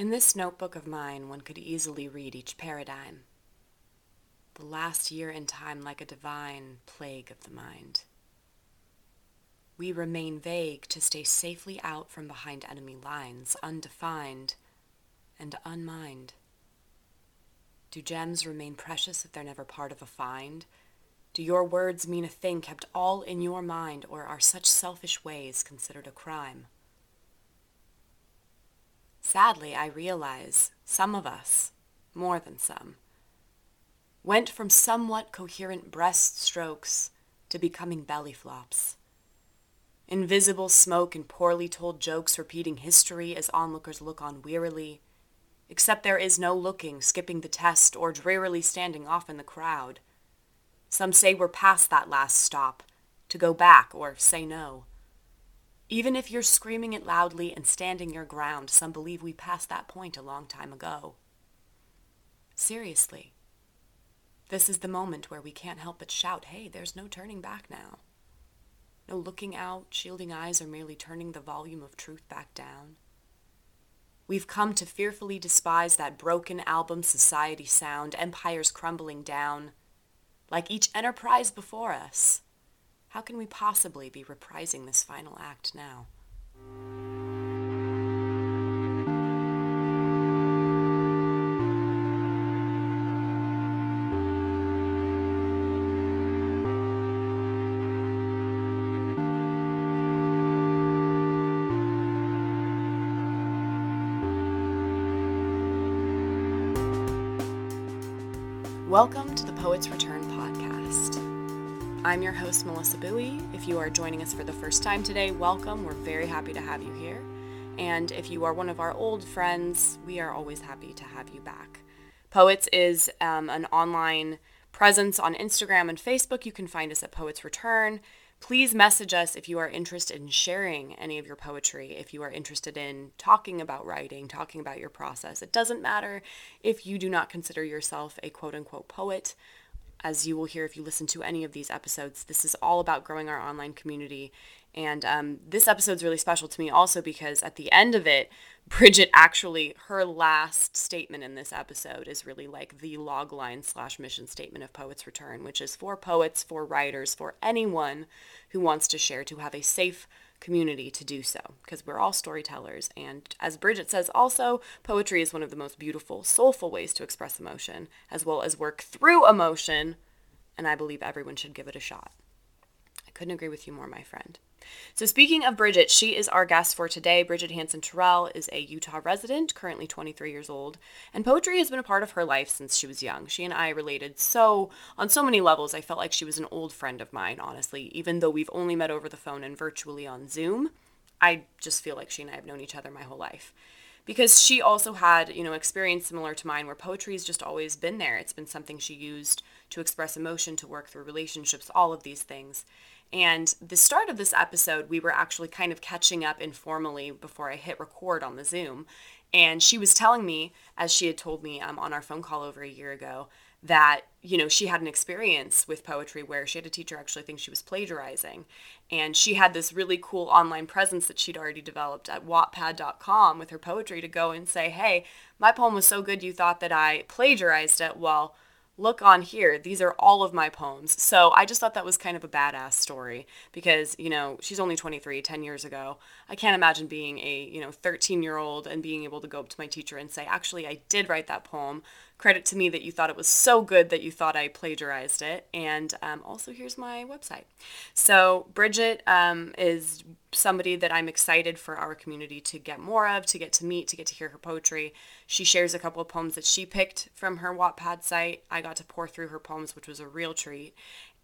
In this notebook of mine, one could easily read each paradigm. The last year in time like a divine plague of the mind. We remain vague to stay safely out from behind enemy lines, undefined and unmined. Do gems remain precious if they're never part of a find? Do your words mean a thing kept all in your mind, or are such selfish ways considered a crime? Sadly, I realize some of us, more than some, went from somewhat coherent breast strokes to becoming belly flops. Invisible smoke and poorly told jokes repeating history as onlookers look on wearily, except there is no looking, skipping the test, or drearily standing off in the crowd. Some say we're past that last stop, to go back or say no. Even if you're screaming it loudly and standing your ground, some believe we passed that point a long time ago. Seriously, this is the moment where we can't help but shout, hey, there's no turning back now. No looking out, shielding eyes, or merely turning the volume of truth back down. We've come to fearfully despise that broken album society sound, empires crumbling down. Like each enterprise before us, how can we possibly be reprising this final act now? Welcome I'm your host, Melissa Bowie. If you are joining us for the first time today, welcome. We're very happy to have you here. And if you are one of our old friends, we are always happy to have you back. Poets is um, an online presence on Instagram and Facebook. You can find us at Poets Return. Please message us if you are interested in sharing any of your poetry, if you are interested in talking about writing, talking about your process. It doesn't matter if you do not consider yourself a quote unquote poet. As you will hear if you listen to any of these episodes, this is all about growing our online community. And um, this episode's really special to me also because at the end of it, Bridget actually, her last statement in this episode is really like the logline slash mission statement of Poets Return, which is for poets, for writers, for anyone who wants to share, to have a safe community to do so because we're all storytellers. And as Bridget says, also, poetry is one of the most beautiful, soulful ways to express emotion, as well as work through emotion. And I believe everyone should give it a shot. I couldn't agree with you more, my friend. So, speaking of Bridget, she is our guest for today. Bridget Hanson Tirrell is a Utah resident, currently 23 years old, and poetry has been a part of her life since she was young. She and I related so, on so many levels, I felt like she was an old friend of mine, honestly, even though we've only met over the phone and virtually on Zoom. I just feel like she and I have known each other my whole life because she also had, you know, experience similar to mine where poetry has just always been there. It's been something she used to express emotion, to work through relationships, all of these things. And the start of this episode, we were actually kind of catching up informally before I hit record on the Zoom. And she was telling me, as she had told me um, on our phone call over a year ago, that you know she had an experience with poetry where she had a teacher actually think she was plagiarizing and she had this really cool online presence that she'd already developed at wattpad.com with her poetry to go and say hey my poem was so good you thought that i plagiarized it well look on here, these are all of my poems. So I just thought that was kind of a badass story because, you know, she's only 23, 10 years ago. I can't imagine being a, you know, 13 year old and being able to go up to my teacher and say, actually, I did write that poem. Credit to me that you thought it was so good that you thought I plagiarized it. And um, also, here's my website. So, Bridget um, is somebody that I'm excited for our community to get more of, to get to meet, to get to hear her poetry. She shares a couple of poems that she picked from her Wattpad site. I got to pour through her poems, which was a real treat.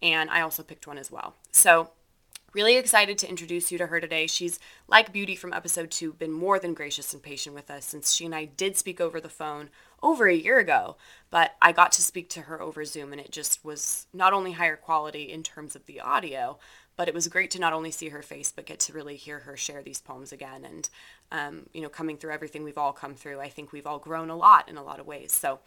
And I also picked one as well. So, Really excited to introduce you to her today. She's, like Beauty from episode two, been more than gracious and patient with us since she and I did speak over the phone over a year ago. But I got to speak to her over Zoom, and it just was not only higher quality in terms of the audio, but it was great to not only see her face, but get to really hear her share these poems again. And, um, you know, coming through everything we've all come through, I think we've all grown a lot in a lot of ways. So,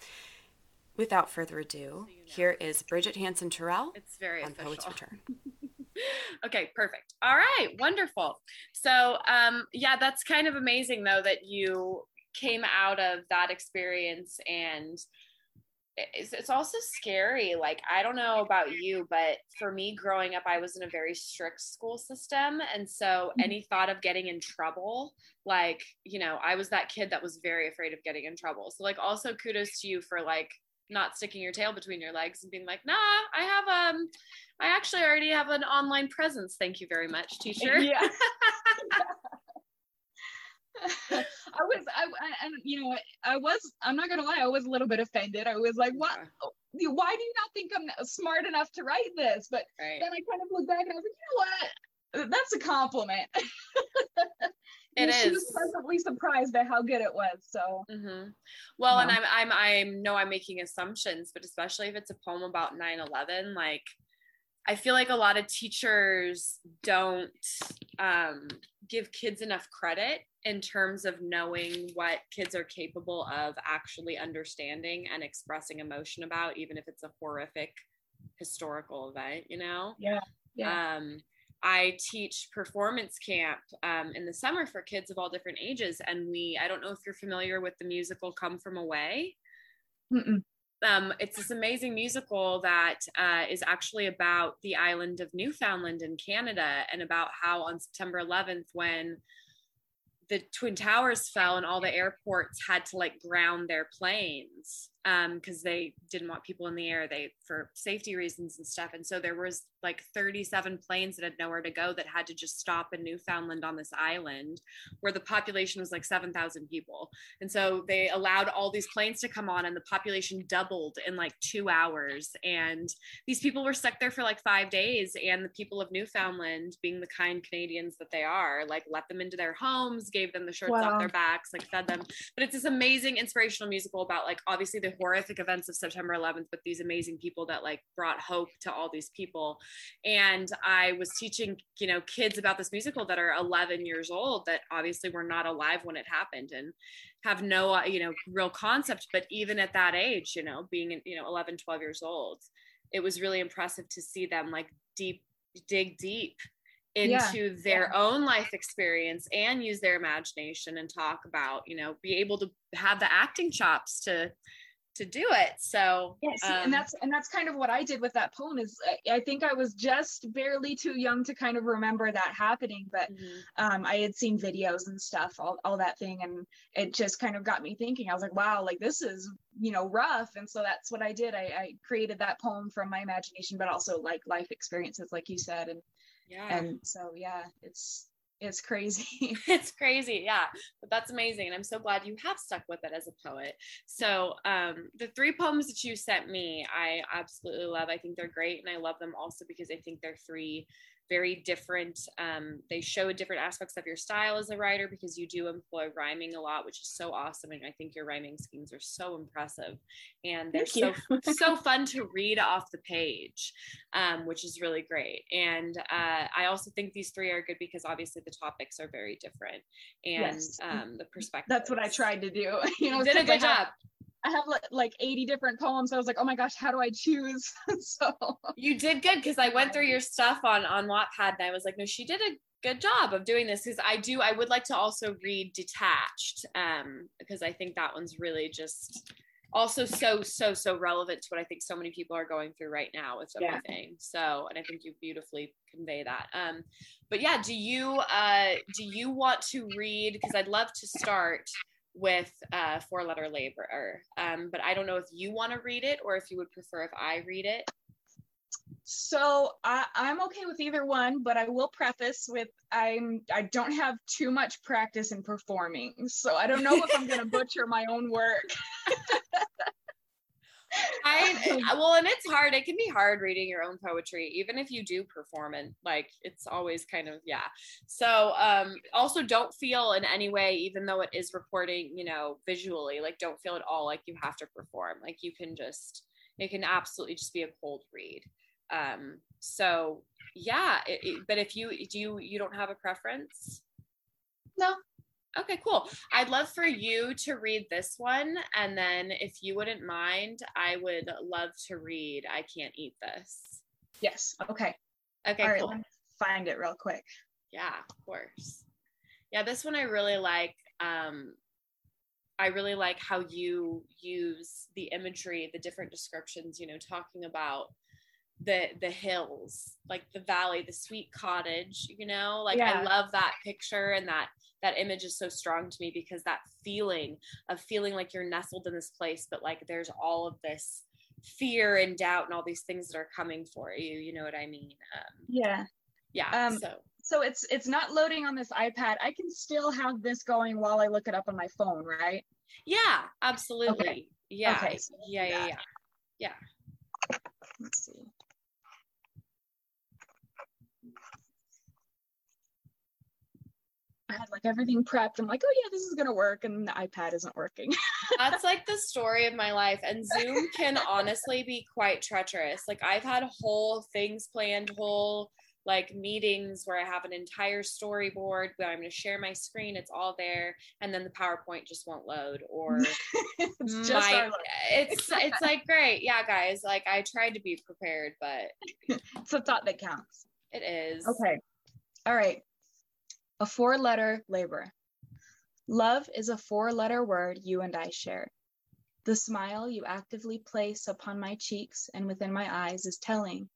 without further ado, so you know. here is Bridget Hanson Tirrell it's very on official. Poets Return. okay, perfect. All right, wonderful. So, um, yeah, that's kind of amazing though that you came out of that experience and it's, it's also scary. Like i don't know about you but for me growing up i was in a very strict school system. And so mm-hmm. any thought of getting in trouble like you know i was that kid that was very afraid of getting in trouble. So like also kudos to you for like not sticking your tail between your legs and being like nah i have um i actually already have an online presence. Thank you very much teacher. Yeah I was, I, and you know, I was, I'm not gonna lie, I was a little bit offended. I was like, what? Why do you not think I'm smart enough to write this? But right. then I kind of looked back and I was like, you know what? That's a compliment. It is. She was pleasantly surprised at how good it was. So, mm-hmm. well, yeah. and I'm, I'm, I'm, no, I'm making assumptions, but especially if it's a poem about 9 11, like, I feel like a lot of teachers don't um, give kids enough credit in terms of knowing what kids are capable of actually understanding and expressing emotion about, even if it's a horrific historical event, you know? Yeah. Yeah. Um, I teach performance camp um, in the summer for kids of all different ages. And we, I don't know if you're familiar with the musical Come From Away. Mm-mm um, it's this amazing musical that uh, is actually about the island of Newfoundland in Canada and about how on September 11th, when the Twin Towers fell and all the airports had to like ground their planes, because um, they didn't want people in the air they for safety reasons and stuff. And so there was like 37 planes that had nowhere to go that had to just stop in newfoundland on this island where the population was like 7000 people. And so they allowed all these planes to come on and the population doubled in like two hours. And these people were stuck there for like five days. And the people of newfoundland being the kind canadians that they are like let them into their homes gave them the shirts wow. off their backs like fed them. But it's this amazing inspirational musical about like obviously the the horrific events of September 11th with these amazing people that like brought hope to all these people. And I was teaching, you know, kids about this musical that are 11 years old that obviously were not alive when it happened and have no, uh, you know, real concept. But even at that age, you know, being, you know, 11, 12 years old, it was really impressive to see them like deep, dig deep into yeah, their yeah. own life experience and use their imagination and talk about you know be able to have the acting chops to to do it so yes um, and that's and that's kind of what i did with that poem is I, I, think i was just barely too young to kind of remember that happening but mm-hmm. um, i had seen videos and stuff all, all that thing and it just kind of got me thinking. I was like wow like this is you know rough. And so that's what i did. I, I created that poem from my imagination but also like life experiences like you said and yeah. and so yeah it's it's crazy. it's crazy, yeah. But that's amazing. And I'm so glad you have stuck with it as a poet. So um, the three poems that you sent me, I absolutely love. I think they're great. And I love them also because I think they're three very different. Um, they show different aspects of your style as a writer because you do employ rhyming a lot, which is so awesome. And I think your rhyming schemes are so impressive, and they're so so fun to read off the page, um, which is really great. And uh, I also think these three are good because obviously the topics are very different, and yes. um, the perspective. That's what I tried to do. You know, did a good job. I have like like 80 different poems. I was like, oh my gosh, how do I choose? so you did good because I went through your stuff on on Wattpad and I was like, no, she did a good job of doing this because I do. I would like to also read Detached um, because I think that one's really just also so so so relevant to what I think so many people are going through right now with everything. Yeah. So, and I think you beautifully convey that. Um, but yeah, do you uh, do you want to read? Because I'd love to start with uh, four letter labor. Um, but I don't know if you want to read it or if you would prefer if I read it. So I, I'm okay with either one, but I will preface with I'm I don't have too much practice in performing, so I don't know if I'm going to butcher my own work. I well, and it's hard. It can be hard reading your own poetry, even if you do perform it. Like it's always kind of yeah. So um, also don't feel in any way, even though it is reporting, you know, visually, like don't feel at all like you have to perform. Like you can just it can absolutely just be a cold read. Um, so yeah, it, it, but if you do you you don't have a preference? No, Okay, cool. I'd love for you to read this one. And then if you wouldn't mind, I would love to read I Can't Eat This. Yes. Okay. Okay, All right, cool. find it real quick. Yeah, of course. Yeah, this one I really like. Um, I really like how you use the imagery, the different descriptions, you know, talking about the the hills, like the valley, the sweet cottage, you know? Like yeah. I love that picture and that that image is so strong to me because that feeling of feeling like you're nestled in this place but like there's all of this fear and doubt and all these things that are coming for you, you know what I mean? Um, yeah. Yeah. Um, so so it's it's not loading on this ipad i can still have this going while i look it up on my phone right yeah absolutely okay. yeah okay, so yeah yeah yeah yeah let's see I had like everything prepped. I'm like, oh yeah, this is gonna work, and the iPad isn't working. That's like the story of my life. And Zoom can honestly be quite treacherous. Like I've had whole things planned, whole like meetings where I have an entire storyboard where I'm going to share my screen, it's all there, and then the PowerPoint just won't load, or it's just my, it's it's like great, yeah, guys. Like I tried to be prepared, but it's a thought that counts. It is okay. All right, a four-letter labor. Love is a four-letter word you and I share. The smile you actively place upon my cheeks and within my eyes is telling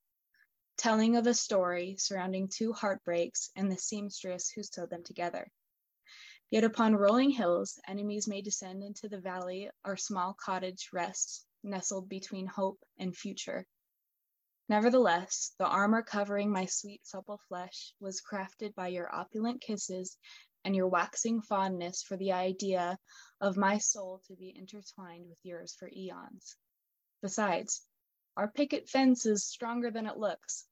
telling of a story surrounding two heartbreaks and the seamstress who sewed them together. Yet upon rolling hills, enemies may descend into the valley, our small cottage rests, nestled between hope and future. Nevertheless, the armor covering my sweet supple flesh was crafted by your opulent kisses and your waxing fondness for the idea of my soul to be intertwined with yours for eons. Besides, our picket fence is stronger than it looks.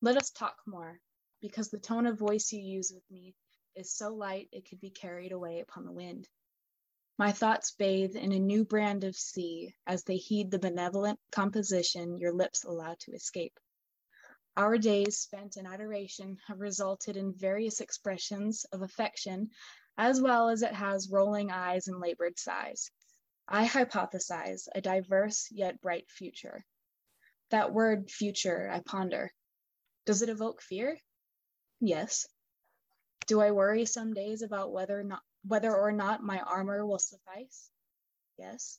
Let us talk more, because the tone of voice you use with me is so light it could be carried away upon the wind. My thoughts bathe in a new brand of sea as they heed the benevolent composition your lips allow to escape. Our days spent in adoration have resulted in various expressions of affection, as well as it has rolling eyes and labored sighs. I hypothesize a diverse yet bright future. That word future, I ponder. Does it evoke fear? Yes. Do I worry some days about whether or not whether or not my armor will suffice? Yes.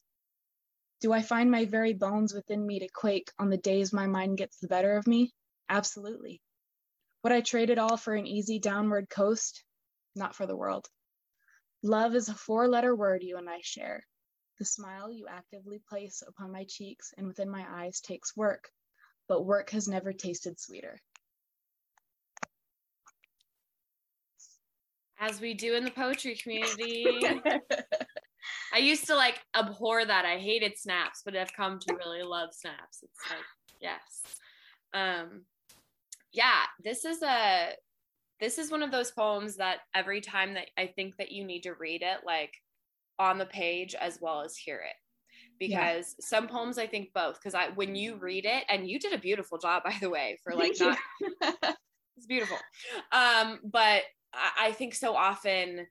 Do I find my very bones within me to quake on the days my mind gets the better of me? Absolutely. Would I trade it all for an easy downward coast? Not for the world. Love is a four letter word you and I share. The smile you actively place upon my cheeks and within my eyes takes work, but work has never tasted sweeter. As we do in the poetry community. I used to like abhor that. I hated snaps, but I've come to really love snaps. It's like, yes. Um yeah, this is a this is one of those poems that every time that I think that you need to read it, like on the page as well as hear it because yeah. some poems I think both because I when you read it and you did a beautiful job by the way for like not it's beautiful um but I, I think so often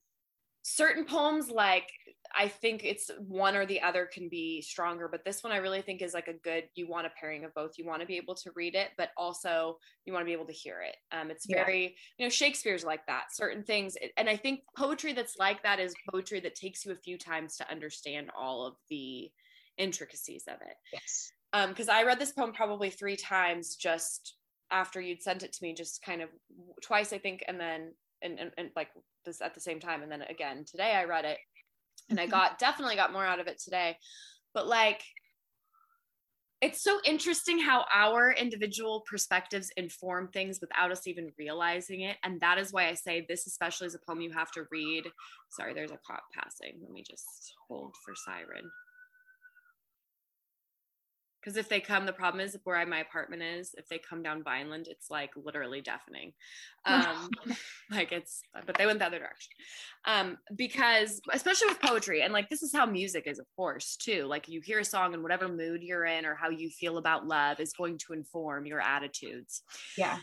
certain poems like I think it's one or the other can be stronger, but this one I really think is like a good. You want a pairing of both. You want to be able to read it, but also you want to be able to hear it. Um, it's very, yeah. you know, Shakespeare's like that. Certain things, and I think poetry that's like that is poetry that takes you a few times to understand all of the intricacies of it. Yes. Um, because I read this poem probably three times just after you'd sent it to me, just kind of twice, I think, and then and, and, and like this at the same time, and then again today I read it and I mm-hmm. got definitely got more out of it today. But like it's so interesting how our individual perspectives inform things without us even realizing it. And that is why I say this, especially is a poem you have to read. Sorry, there's a cop passing. Let me just hold for siren because if they come the problem is where my apartment is if they come down vineland it's like literally deafening. Um like it's but they went the other direction. Um because especially with poetry and like this is how music is of course too. Like you hear a song and whatever mood you're in or how you feel about love is going to inform your attitudes. Yeah.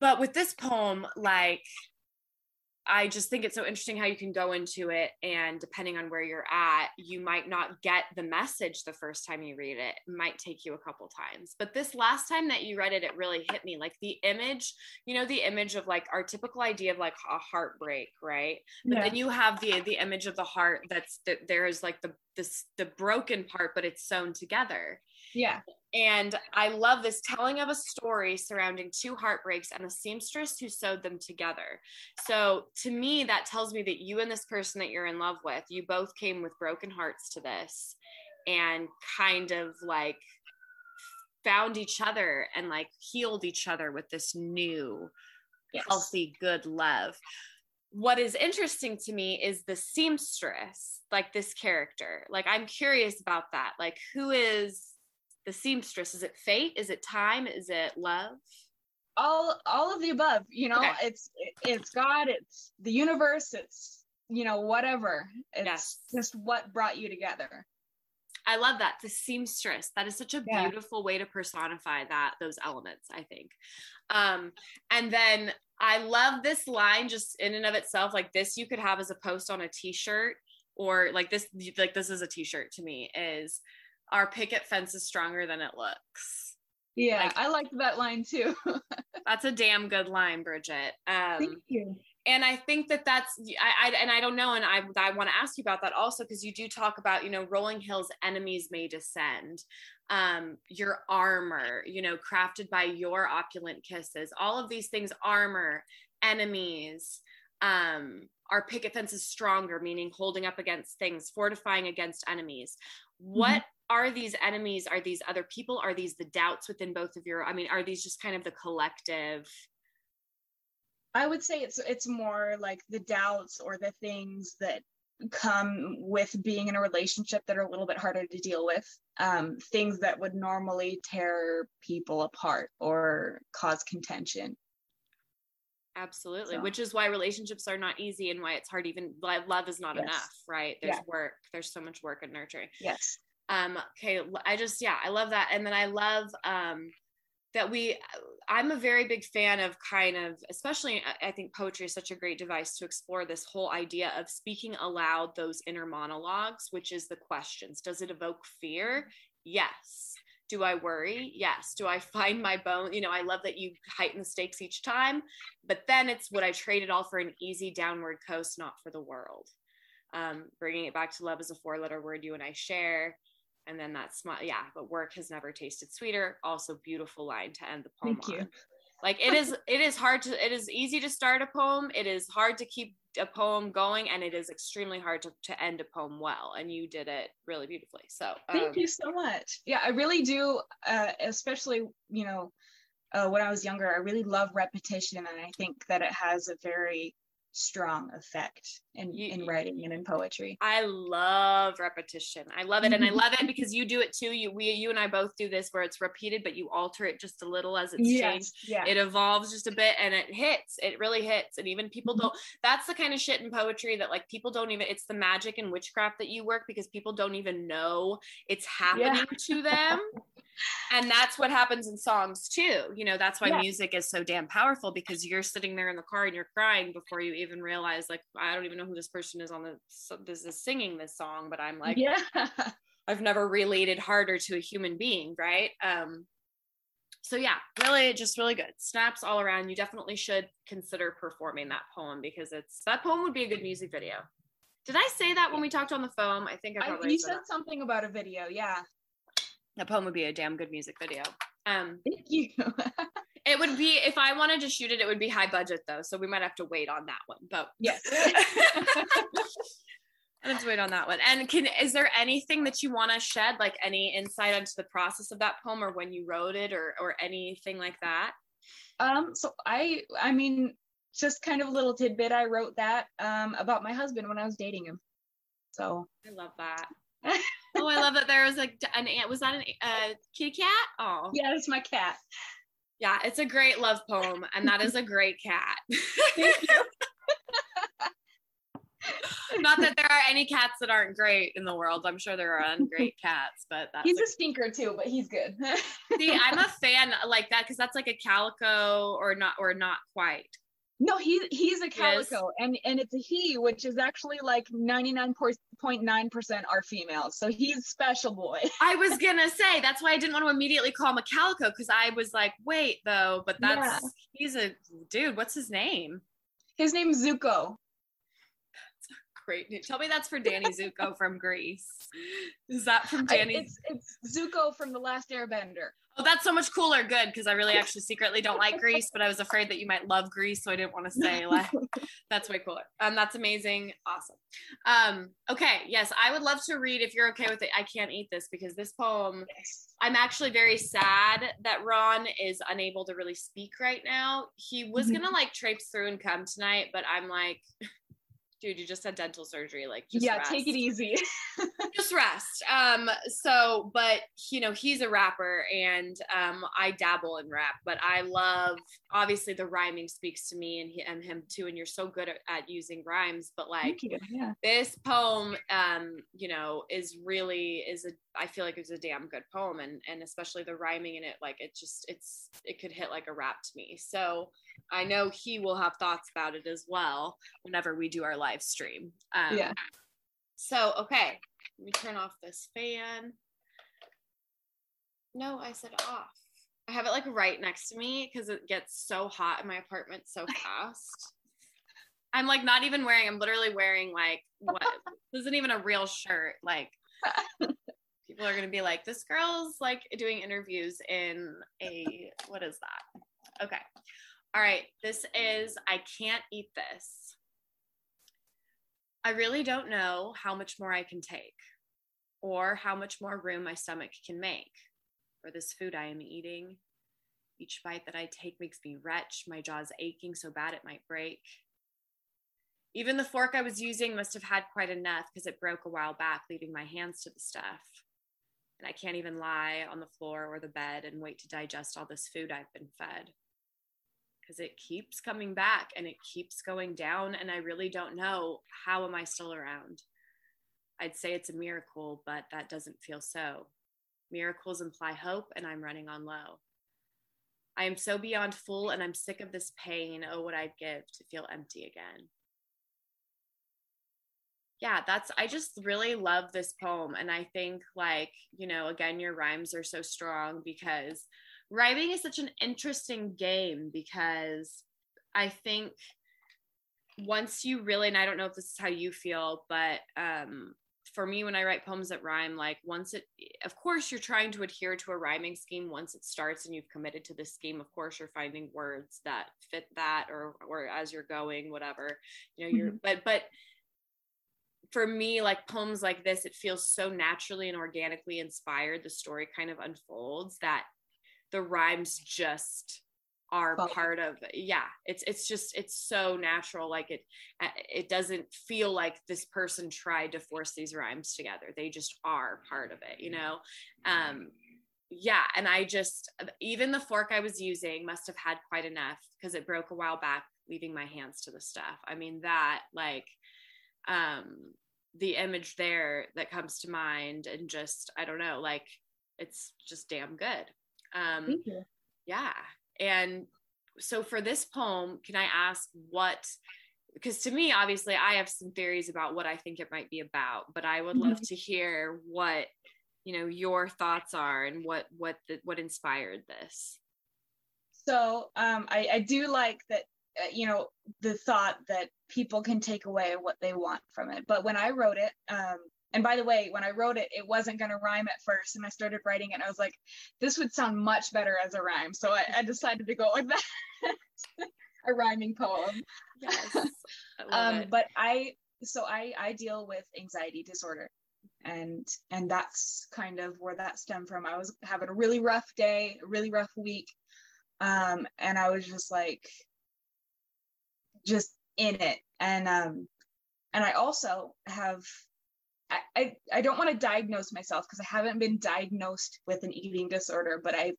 But with this poem like I just think it's so interesting how you can go into it and depending on where you're at, you might not get the message the first time you read it. It might take you a couple times. But this last time that you read it, it really hit me. Like the image, you know, the image of like our typical idea of like a heartbreak, right? But yeah. then you have the the image of the heart that's that there is like the this the broken part, but it's sewn together. Yeah. And I love this telling of a story surrounding two heartbreaks and a seamstress who sewed them together. So to me, that tells me that you and this person that you're in love with, you both came with broken hearts to this and kind of like found each other and like healed each other with this new yes. healthy good love what is interesting to me is the seamstress like this character like i'm curious about that like who is the seamstress? Is it fate? Is it time? Is it love? All all of the above. You know, okay. it's it's God. It's the universe. It's you know whatever. It's yes. just what brought you together. I love that the seamstress. That is such a yeah. beautiful way to personify that those elements. I think, um, and then I love this line just in and of itself. Like this, you could have as a post on a T-shirt, or like this. Like this is a T-shirt to me. Is our picket fence is stronger than it looks. Yeah, like, I liked that line too. that's a damn good line, Bridget. Um, Thank you. And I think that that's I, I and I don't know, and I I want to ask you about that also because you do talk about you know rolling hills enemies may descend, um your armor you know crafted by your opulent kisses all of these things armor enemies um our picket fence is stronger meaning holding up against things fortifying against enemies what mm-hmm are these enemies are these other people are these the doubts within both of your i mean are these just kind of the collective i would say it's it's more like the doubts or the things that come with being in a relationship that are a little bit harder to deal with um, things that would normally tear people apart or cause contention absolutely so. which is why relationships are not easy and why it's hard even love is not yes. enough right there's yeah. work there's so much work and nurturing yes um okay i just yeah i love that. And then i love um that we i'm a very big fan of kind of especially i think poetry is such a great device to explore this whole idea of speaking aloud those inner monologues which is the questions. Does it evoke fear? Yes. Do i worry? Yes. Do i find my bone? You know i love that you heighten the stakes each time but then it's what i trade it all for an easy downward coast not for the world? Um, bringing it back to love is a four letter word you and i share and then that's small yeah but work has never tasted sweeter. Also beautiful line to end the poem Thank on. you like it is it is hard to it is easy to start a poem. It is hard to keep a poem going and it is extremely hard to, to end a poem well. And you did it really beautifully. So um, thank you so much. Yeah i really do uh, especially you know uh, when i was younger i really love repetition. And i think that it has a very strong effect in, you, in writing and in poetry. I love repetition. I love it. And I love it because you do it too. You we you and I both do this where it's repeated, but you alter it just a little as it's yes, changed. Yeah. It evolves just a bit and it hits. It really hits. And even people mm-hmm. don't that's the kind of shit in poetry that like people don't even it's the magic and witchcraft that you work because people don't even know it's happening yeah. to them. and that's what happens in songs too. You know that's why yeah. music is so damn powerful because you're sitting there in the car and you're crying before you even realize like i don't even know who this person is on the this is singing this song but i'm like yeah. I've never related harder to a human being right? Um so yeah really just really good. Snaps all around. You definitely should consider performing that poem because it's that poem would be a good music video. Did i say that when we talked on the phone? I think i probably I, you said, said something about a video yeah that poem would be a damn good music video. Um, Thank you. it would be if I wanted to shoot it, it would be high budget though, so we might have to wait on that one. But yes, to wait on that one. And can is there anything that you want to shed, like any insight into the process of that poem, or when you wrote it, or or anything like that? Um, so I, I mean, just kind of a little tidbit. I wrote that um about my husband when I was dating him. So I love that oh, I love that there was like an ant. Was that a uh, kitty cat? Oh, yeah, it's my cat. Yeah, it's a great love poem, and that is a great cat. Not that there are any cats that aren't great in the world. I'm sure there are great cats, but he's a, a stinker too, but he's good. see, I'm a fan like that because that's like a calico or not or not quite. No, he he's a calico, yes. and and it's a he, which is actually like ninety nine point nine percent are females. So he's special boy. I was gonna say that's why I didn't want to immediately call him a calico because I was like, wait though, but that's yeah. he's a dude. What's his name? His name's Zuko great. Tell me that's for Danny Zuko from Grease. Is that from Danny? I, it's, it's Zuko from The Last Airbender. Oh, that's so much cooler. Good, because I really actually secretly don't like Grease, but I was afraid that you might love Grease, so I didn't want to say like that's way cooler. Um, that's amazing, awesome. Um, okay, yes, I would love to read if you're okay with it. I can't eat this because this poem. I'm actually very sad that Ron is unable to really speak right now. He was mm-hmm. gonna like traipse through and come tonight, but I'm like dude, you just had dental surgery. Like, yeah, rest. take it easy. just rest. Um, so, but you know, he's a rapper and um, I dabble in rap, but I love obviously the rhyming speaks to me and, he, and him too. And you're so good at, at using rhymes, but like yeah. this poem, um, you know, is really is a I feel like it's a damn good poem and and especially the rhyming in it, like it just it's it could hit like a rap to me. So I know he will have thoughts about it as well whenever we do our live stream. Um, yeah. So, okay, let me turn off this fan. No, I said off. I have it like right next to me because it gets so hot in my apartment so fast. I'm like not even wearing, I'm literally wearing like what this isn't even a real shirt. Like people are gonna be like, this girl's like doing interviews in a what is that? Okay. All right, this is I Can't Eat This. I really don't know how much more I can take or how much more room my stomach can make for this food I am eating. Each bite that I take makes me retch, my jaw's aching so bad it might break. Even the fork I was using must have had quite enough because it broke a while back, leaving my hands to the stuff. And I can't even lie on the floor or the bed and wait to digest all this food I've been fed because it keeps coming back and it keeps going down and i really don't know how am i still around? I'd say it's a miracle but that doesn't feel so. Miracles imply hope and i'm running on low. I am so beyond full and i'm sick of this pain. Oh what i'd give to feel empty again? Yeah that's i just really love this poem and i think like you know again your rhymes are so strong because writing is such an interesting game because I think once you really, and I don't know if this is how you feel, but um, for me, when I write poems that rhyme, like once it, of course, you're trying to adhere to a rhyming scheme once it starts and you've committed to the scheme. Of course, you're finding words that fit that or, or as you're going, whatever, you know, you're, mm-hmm. but, but, for me, like poems like this, it feels so naturally and organically inspired. The story kind of unfolds that the rhymes just are part of yeah it's it's just it's so natural like it uh, it doesn't feel like this person tried to force these rhymes together. They just are part of it you know? Um yeah and i just even the fork i was using must have had quite enough because it broke a while back leaving my hands to the stuff. I mean that like um the image there that comes to mind and just i don't know like it's just damn good um. Yeah. And so for this poem, can I ask what? Because to me, obviously, I have some theories about what I think it might be about, but I would love mm-hmm. to hear what you know your thoughts are and what what the, what inspired this. So um, I, I do like that uh, you know the thought that people can take away what they want from it but when i wrote it um, and by the way, when I wrote it, it wasn't going to rhyme at first. And I started writing it, and I was like, this would sound much better as a rhyme. So I, I decided to go with that a rhyming poem. Yes. um, it. but I, so I, I deal with anxiety disorder. And and that's kind of where that stemmed from. I was having a really rough day, a really rough week, um, and I was just like, just in it. And um, and I also have I, I don't want to diagnose myself because I haven't been diagnosed with an eating disorder, but I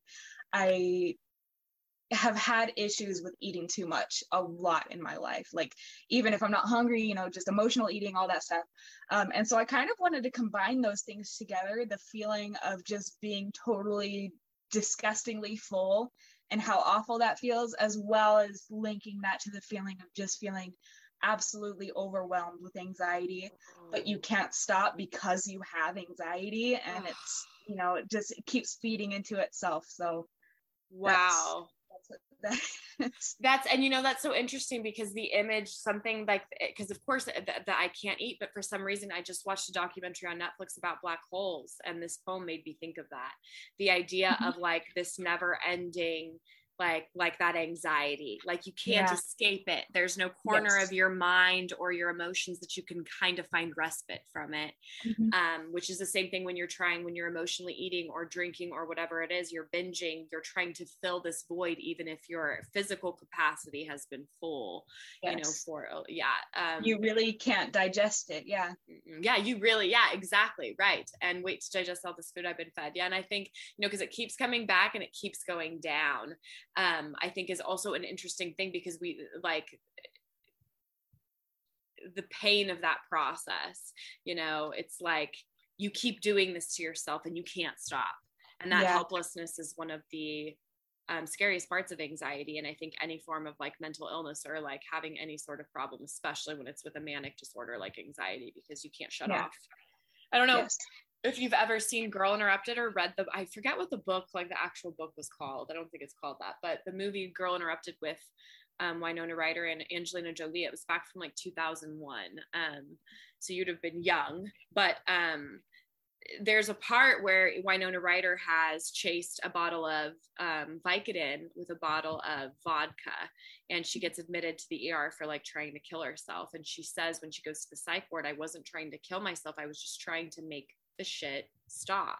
I have had issues with eating too much a lot in my life. Like even if I'm not hungry, you know, just emotional eating, all that stuff. Um, and so I kind of wanted to combine those things together, the feeling of just being totally disgustingly full and how awful that feels as well as linking that to the feeling of just feeling absolutely overwhelmed with anxiety but you can't stop because you have anxiety and it's you know it just it keeps feeding into itself. So wow. that's, that's, that's and you know that's so interesting because the image something like because of course that, that i can't eat but for some reason i just watched a documentary on netflix about black holes and this poem made me think of that. The idea mm-hmm. of like this never ending like like that anxiety like you can't yeah. escape it there's no corner yes. of your mind or your emotions that you can kind of find respite from it mm-hmm. um, which is the same thing when you're trying when you're emotionally eating or drinking or whatever it is you're binging you're trying to fill this void even if your physical capacity has been full yes. you know for oh, yeah um, you really can't digest it yeah yeah you really yeah exactly right and wait to digest all this food i've been fed yeah and i think you know because it keeps coming back and it keeps going down um, I think is also an interesting thing because we like the pain of that process. You know, it's like you keep doing this to yourself and you can't stop. And that yeah. helplessness is one of the um, scariest parts of anxiety. And I think any form of like mental illness or like having any sort of problem, especially when it's with a manic disorder like anxiety, because you can't shut yeah. off. I don't know. Yes if you've ever seen Girl Interrupted or read the, I forget what the book, like the actual book was called. I don't think it's called that, but the movie Girl Interrupted with um, Winona Ryder and Angelina Jolie, it was back from like 2001. Um, so you'd have been young, but um, there's a part where Winona Ryder has chased a bottle of um, Vicodin with a bottle of vodka, and she gets admitted to the ER for like trying to kill herself. And she says when she goes to the psych ward, I wasn't trying to kill myself. I was just trying to make the shit stop.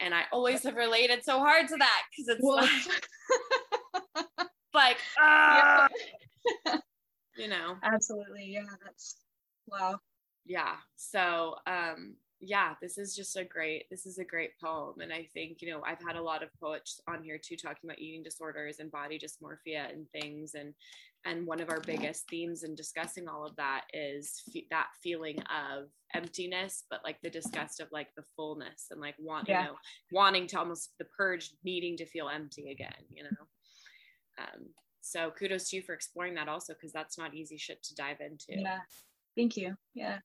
And I always have related so hard to that because it's well, like, like ah, you know. Absolutely. Yeah. That's wow. Yeah. So, um, yeah, this is just a great, this is a great poem. And I think, you know, I've had a lot of poets on here too, talking about eating disorders and body dysmorphia and things. And, and one of our biggest themes in discussing all of that is that feeling of emptiness, but like the disgust of like the fullness and like want, yeah. you know, wanting to almost the purge, needing to feel empty again, you know? Um, so kudos to you for exploring that also, because that's not easy shit to dive into. Yeah. Thank you. Yeah.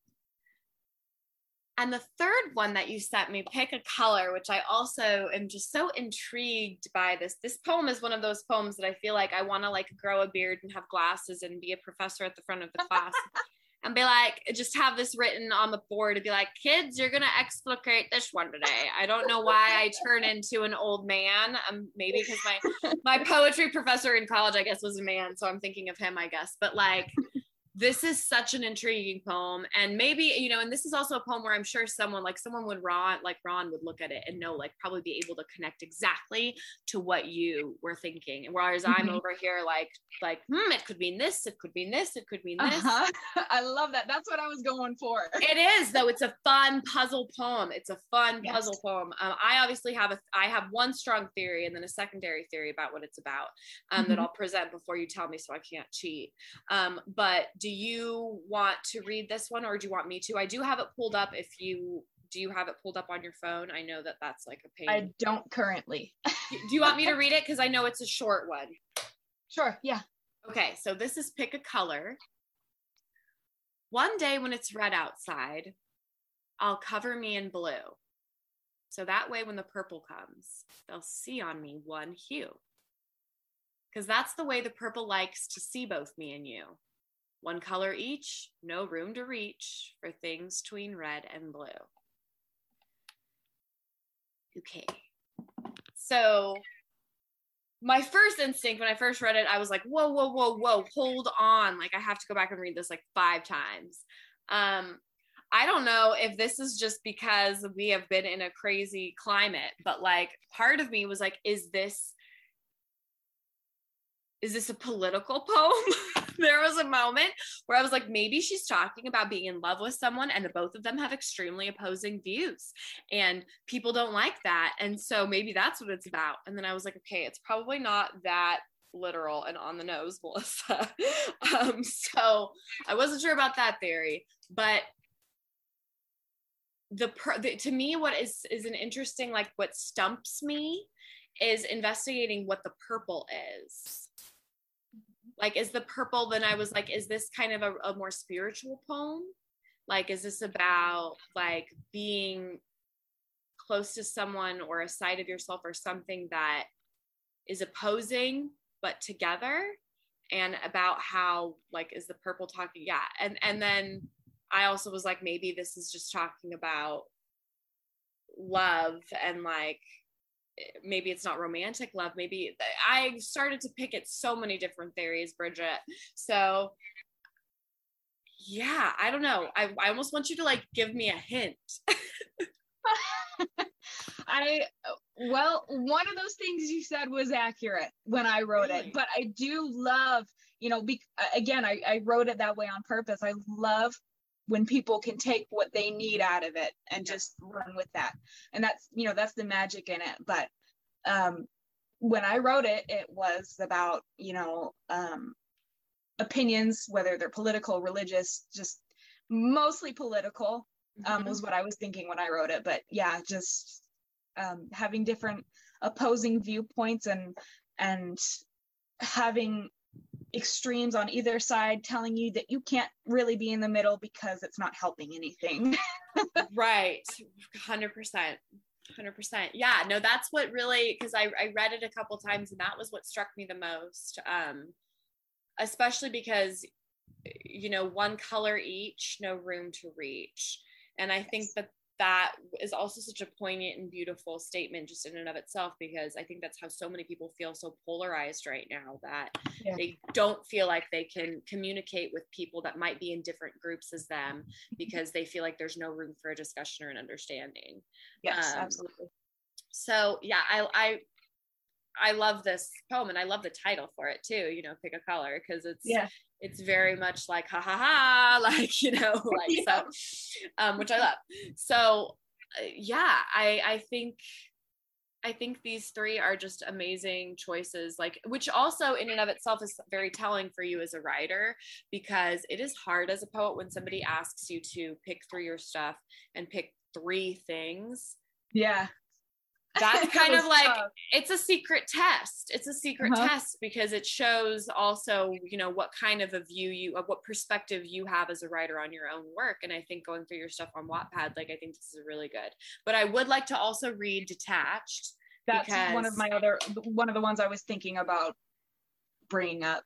And the third one that you sent me, Pick a Color, which I also am just so intrigued by this. This poem is one of those poems that I feel like I want to like grow a beard and have glasses and be a professor at the front of the class and be like, just have this written on the board and be like, kids, you're going to explicate this one today. I don't know why I turn into an old man. Um, maybe because my, my poetry professor in college, I guess, was a man. So I'm thinking of him, I guess. But like, this is such an intriguing poem. And maybe you know and this is also a poem where i'm sure someone like someone would ron like ron would look at it and know like probably be able to connect exactly to what you were thinking. And whereas mm-hmm. i'm over here like like hmm it could mean this it could mean this it could mean this. Uh-huh. i love that. That's what i was going for. It is though. It's a fun puzzle poem. It's a fun yes. puzzle poem. Um, i obviously have a i have one strong theory and then a secondary theory about what it's about um, mm-hmm. that i'll present before you tell me so i can't cheat. Um, but do you want to read this one or do you want me to? I do have it pulled up if you do you have it pulled up on your phone? I know that that's like a pain. I don't currently. do you want me to read it? Because I know it's a short one. Sure, yeah. Okay, so this is pick a color. One day when it's red outside, I'll cover me in blue. So that way, when the purple comes, they'll see on me one hue. Because that's the way the purple likes to see both me and you. One color each, no room to reach for things between red and blue. Okay. So my first instinct when I first read it, I was like, whoa, whoa, whoa, whoa, hold on. Like I have to go back and read this like five times. Um, I don't know if this is just because we have been in a crazy climate, but like part of me was like, is this is this a political poem? there was a moment where I was like, maybe she's talking about being in love with someone and the both of them have extremely opposing views and people don't like that. And so maybe that's what it's about. And then I was like, okay, it's probably not that literal and on the nose, Melissa. um, so I wasn't sure about that theory, but the, per- the to me what is is an interesting like what stumps me is investigating what the purple is. Like, is the purple, then I was like, is this kind of a, a more spiritual poem? Like, is this about like being close to someone or a side of yourself or something that is opposing but together? And about how like is the purple talking? Yeah. And and then I also was like, maybe this is just talking about love and like maybe it's not romantic love maybe i started to pick at so many different theories bridget. So yeah i don't know. I, I almost want you to like give me a hint. I well one of those things you said was accurate when i wrote really? it but i do love you know be, again I, I wrote it that way on purpose. I love when people can take what they need out of it and just run with that. And that's you know that's the magic in it. But um when i wrote it it was about you know um opinions whether they're political religious just mostly political um mm-hmm. was what i was thinking when i wrote it. But yeah just um having different opposing viewpoints and and having extremes on either side telling you that you can't really be in the middle because it's not helping anything. right. 100%. 100%. Yeah, no, that's what really, because I, I read it a couple times and that was what struck me the most. Um, especially because, you know, one color each, no room to reach. And I think that that is also such a poignant and beautiful statement just in and of itself because i think that's how so many people feel so polarized right now that yeah. they don't feel like they can communicate with people that might be in different groups as them because they feel like there's no room for a discussion or an understanding yes um, absolutely so yeah i i I love this poem and I love the title for it too, you know, pick a color because it's yeah. it's very much like ha ha ha like you know like yeah. so um which i love. So uh, yeah i i think i think these three are just amazing choices like which also in and of itself is very telling for you as a writer because it is hard as a poet when somebody asks you to pick through your stuff and pick three things. Yeah that's kind of like tough. it's a secret test it's a secret uh-huh. test because it shows also you know what kind of a view you of what perspective you have as a writer on your own work and i think going through your stuff on wattpad like i think this is really good but i would like to also read detached that's because one of my other one of the ones i was thinking about bringing up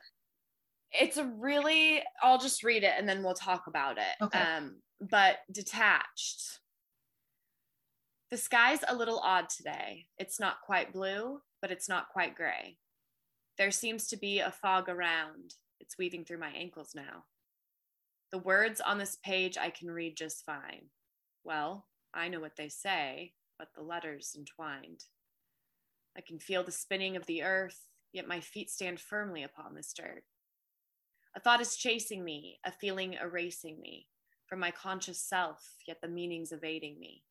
it's a really i'll just read it and then we'll talk about it okay. um but detached the sky's a little odd today. It's not quite blue, but it's not quite gray. There seems to be a fog around. It's weaving through my ankles now. The words on this page I can read just fine. Well, I know what they say, but the letters entwined. I can feel the spinning of the earth, yet my feet stand firmly upon this dirt. A thought is chasing me, a feeling erasing me from my conscious self, yet the meaning's evading me.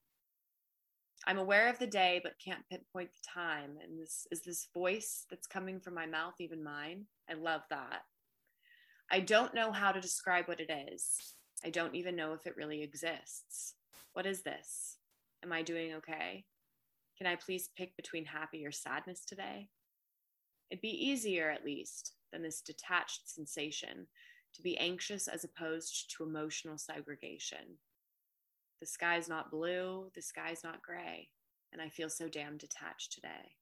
I'm aware of the day, but can't pinpoint the time. And this is this voice that's coming from my mouth, even mine. I love that. I don't know how to describe what it is. I don't even know if it really exists. What is this? Am I doing okay? Can I please pick between happy or sadness today? It'd be easier, at least, than this detached sensation to be anxious as opposed to emotional segregation. The sky's not blue, the sky's not gray, and I feel so damn detached today.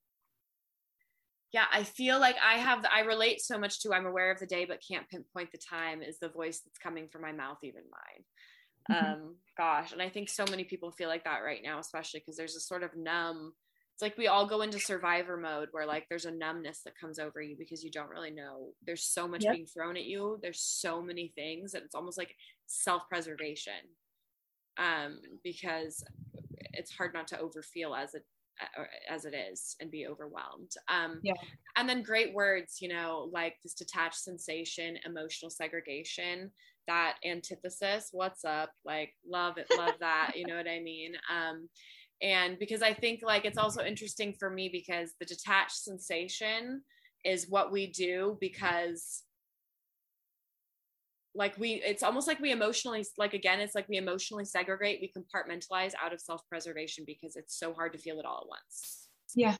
Yeah, I feel like I have, I relate so much to I'm aware of the day but can't pinpoint the time is the voice that's coming from my mouth, even mine. Mm-hmm. Um, gosh, and I think so many people feel like that right now, especially because there's a sort of numb, it's like we all go into survivor mode where like there's a numbness that comes over you because you don't really know. There's so much yep. being thrown at you. There's so many things that it's almost like self-preservation um, because it's hard not to overfeel as it as it is and be overwhelmed. Um, yeah. And then great words, you know, like this detached sensation, emotional segregation, that antithesis. What's up? Like love it, love that. you know what I mean? Um, and because I think like it's also interesting for me because the detached sensation is what we do because like we it's almost like we emotionally like again it's like we emotionally segregate we compartmentalize out of self-preservation because it's so hard to feel it all at once yeah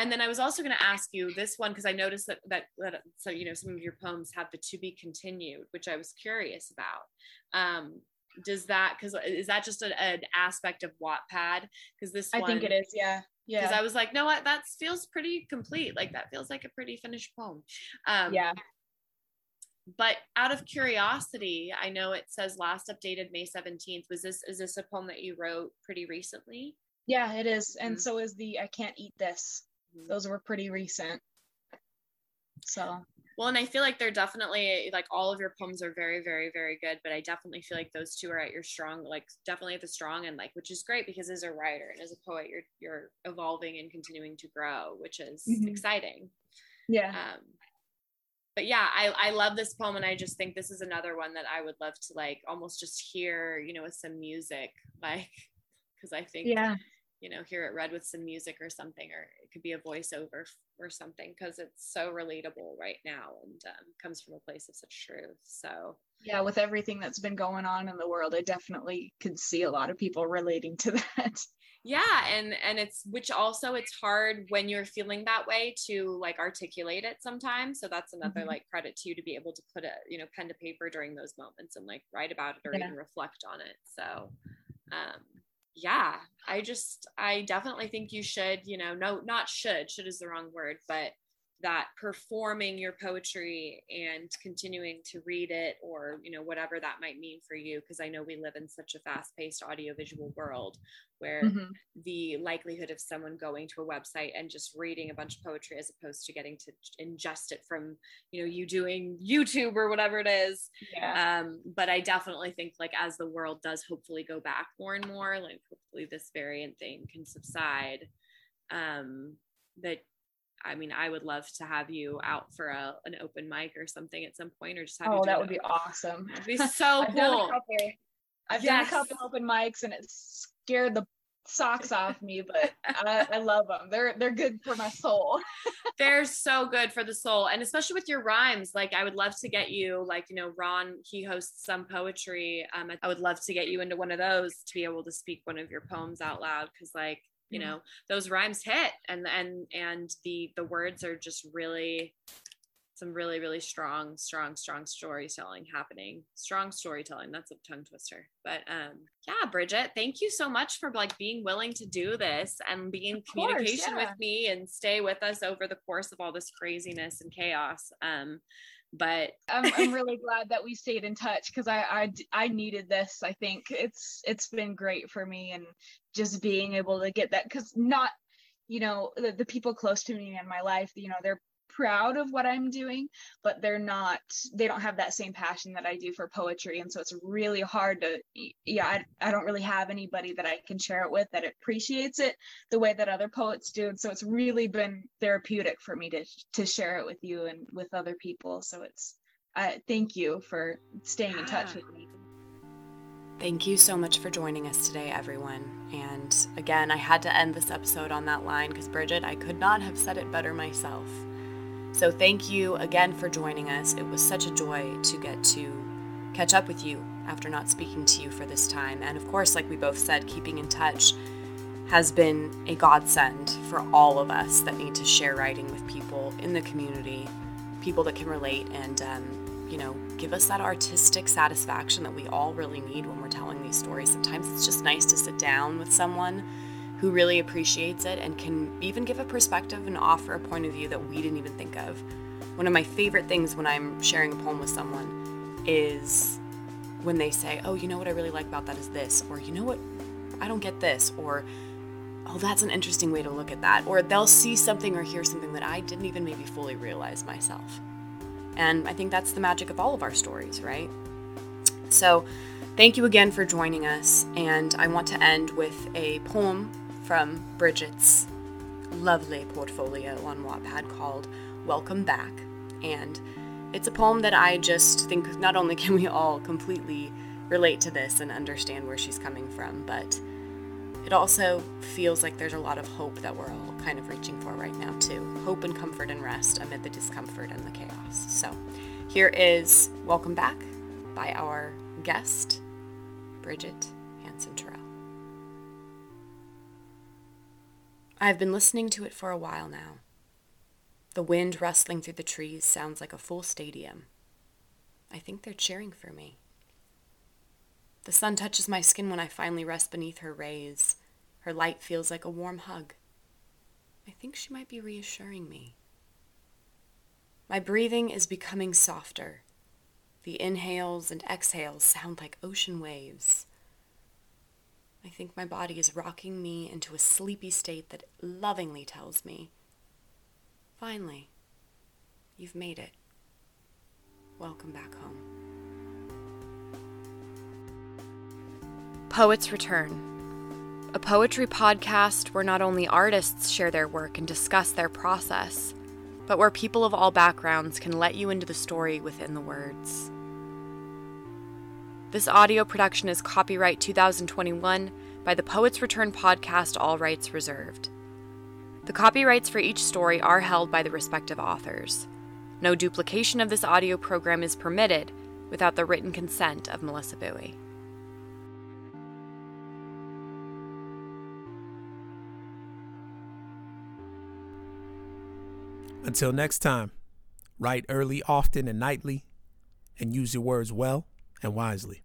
and then I was also going to ask you this one because I noticed that, that, that so you know some of your poems have the to be continued, which I was curious about. Um, does that because is that just a, an aspect of Wattpad? Because this I think it is, yeah. Yeah. Because I was like, no, what that feels pretty complete. Like that feels like a pretty finished poem. Um, yeah. But out of curiosity, I know it says last updated May 17th. Was this is this a poem that you wrote pretty recently? Yeah, it is. And mm-hmm. so is the I can't eat this. Mm-hmm. Those were pretty recent. So well, and I feel like they're definitely like all of your poems are very, very, very good. But I definitely feel like those two are at your strong, like definitely at the strong end, like which is great because as a writer and as a poet, you're you're evolving and continuing to grow, which is mm-hmm. exciting. Yeah. Um, but yeah, I I love this poem, and I just think this is another one that I would love to like almost just hear, you know, with some music, like because I think yeah. you know hear it read with some music or something or it could be a voiceover or something because it's so relatable right now and um, comes from a place of such truth so. Yeah with everything that's been going on in the world i definitely could see a lot of people relating to that yeah and and it's which also it's hard when you're feeling that way to like articulate it sometimes so that's another mm-hmm. like credit to you to be able to put a you know pen to paper during those moments and like write about it or yeah. even reflect on it so um yeah, I just, I definitely think you should, you know, no, not should, should is the wrong word, but that performing your poetry and continuing to read it or you know whatever that might mean for you because i know we live in such a fast-paced audiovisual world where mm-hmm. the likelihood of someone going to a website and just reading a bunch of poetry as opposed to getting to ingest it from you know you doing youtube or whatever it is yeah. um, but i definitely think like as the world does hopefully go back more and more like hopefully this variant thing can subside um that I mean, I would love to have you out for a, an open mic or something at some point, or just have oh, you. that would be awesome. It'd be so I've cool. Done couple, I've yes. done a couple open mics, and it scared the socks off me, but I, I, love them. They're they're good for my soul. they're so good for the soul, and especially with your rhymes. Like I would love to get you, like you know, Ron he hosts some poetry. Um, I would love to get you into one of those to be able to speak one of your poems out loud because like you mm-hmm. know those rhymes hit and and and the the words are just really some really really strong strong strong storytelling happening strong storytelling that's a tongue twister but um yeah bridget thank you so much for like being willing to do this and be in of communication course, yeah. with me and stay with us over the course of all this craziness and chaos um but I'm, I'm really glad that we stayed in touch because I, I i needed this. I think it's it's been great for me and just being able to get that because not you know the, the people close to me in my life you know they're proud of what I'm doing, but they're not, they don't have that same passion that I do for poetry. And so it's really hard to, yeah, I, I don't really have anybody that I can share it with that appreciates it the way that other poets do. And so it's really been therapeutic for me to, to share it with you and with other people. So it's, uh, thank you for staying in touch with me. Thank you so much for joining us today, everyone. And again, I had to end this episode on that line because, Bridget, I could not have said it better myself. So thank you again for joining us. It was such a joy to get to catch up with you after not speaking to you for this time. And of course, like we both said, keeping in touch has been a godsend for all of us that need to share writing with people in the community, people that can relate and, um, you know, give us that artistic satisfaction that we all really need when we're telling these stories. Sometimes it's just nice to sit down with someone who really appreciates it and can even give a perspective and offer a point of view that we didn't even think of. One of my favorite things when I'm sharing a poem with someone is when they say, Oh, you know what I really like about that is this, or you know what, I don't get this, or oh, that's an interesting way to look at that, or they'll see something or hear something that I didn't even maybe fully realize myself. And I think that's the magic of all of our stories, right? So, thank you again for joining us. And I want to end with a poem from Bridget's lovely portfolio on Wattpad called Welcome Back. And it's a poem that I just think not only can we all completely relate to this and understand where she's coming from, but it also feels like there's a lot of hope that we're all kind of reaching for right now, too. Hope and comfort and rest amid the discomfort and the chaos. So here is Welcome Back by our guest, Bridget Tirrell. I've been listening to it for a while now. The wind rustling through the trees sounds like a full stadium. I think they're cheering for me. The sun touches my skin when I finally rest beneath her rays. Her light feels like a warm hug. I think she might be reassuring me. My breathing is becoming softer. The inhales and exhales sound like ocean waves. I think my body is rocking me into a sleepy state that lovingly tells me, finally, you've made it. Welcome back home. Poets Return, a poetry podcast where not only artists share their work and discuss their process, but where people of all backgrounds can let you into the story within the words. This audio production is copyright 2021 by the Poets Return podcast, all rights reserved. The copyrights for each story are held by the respective authors. No duplication of this audio program is permitted without the written consent of Melissa Bowie. Until next time, write early, often, and nightly, and use your words well and wisely.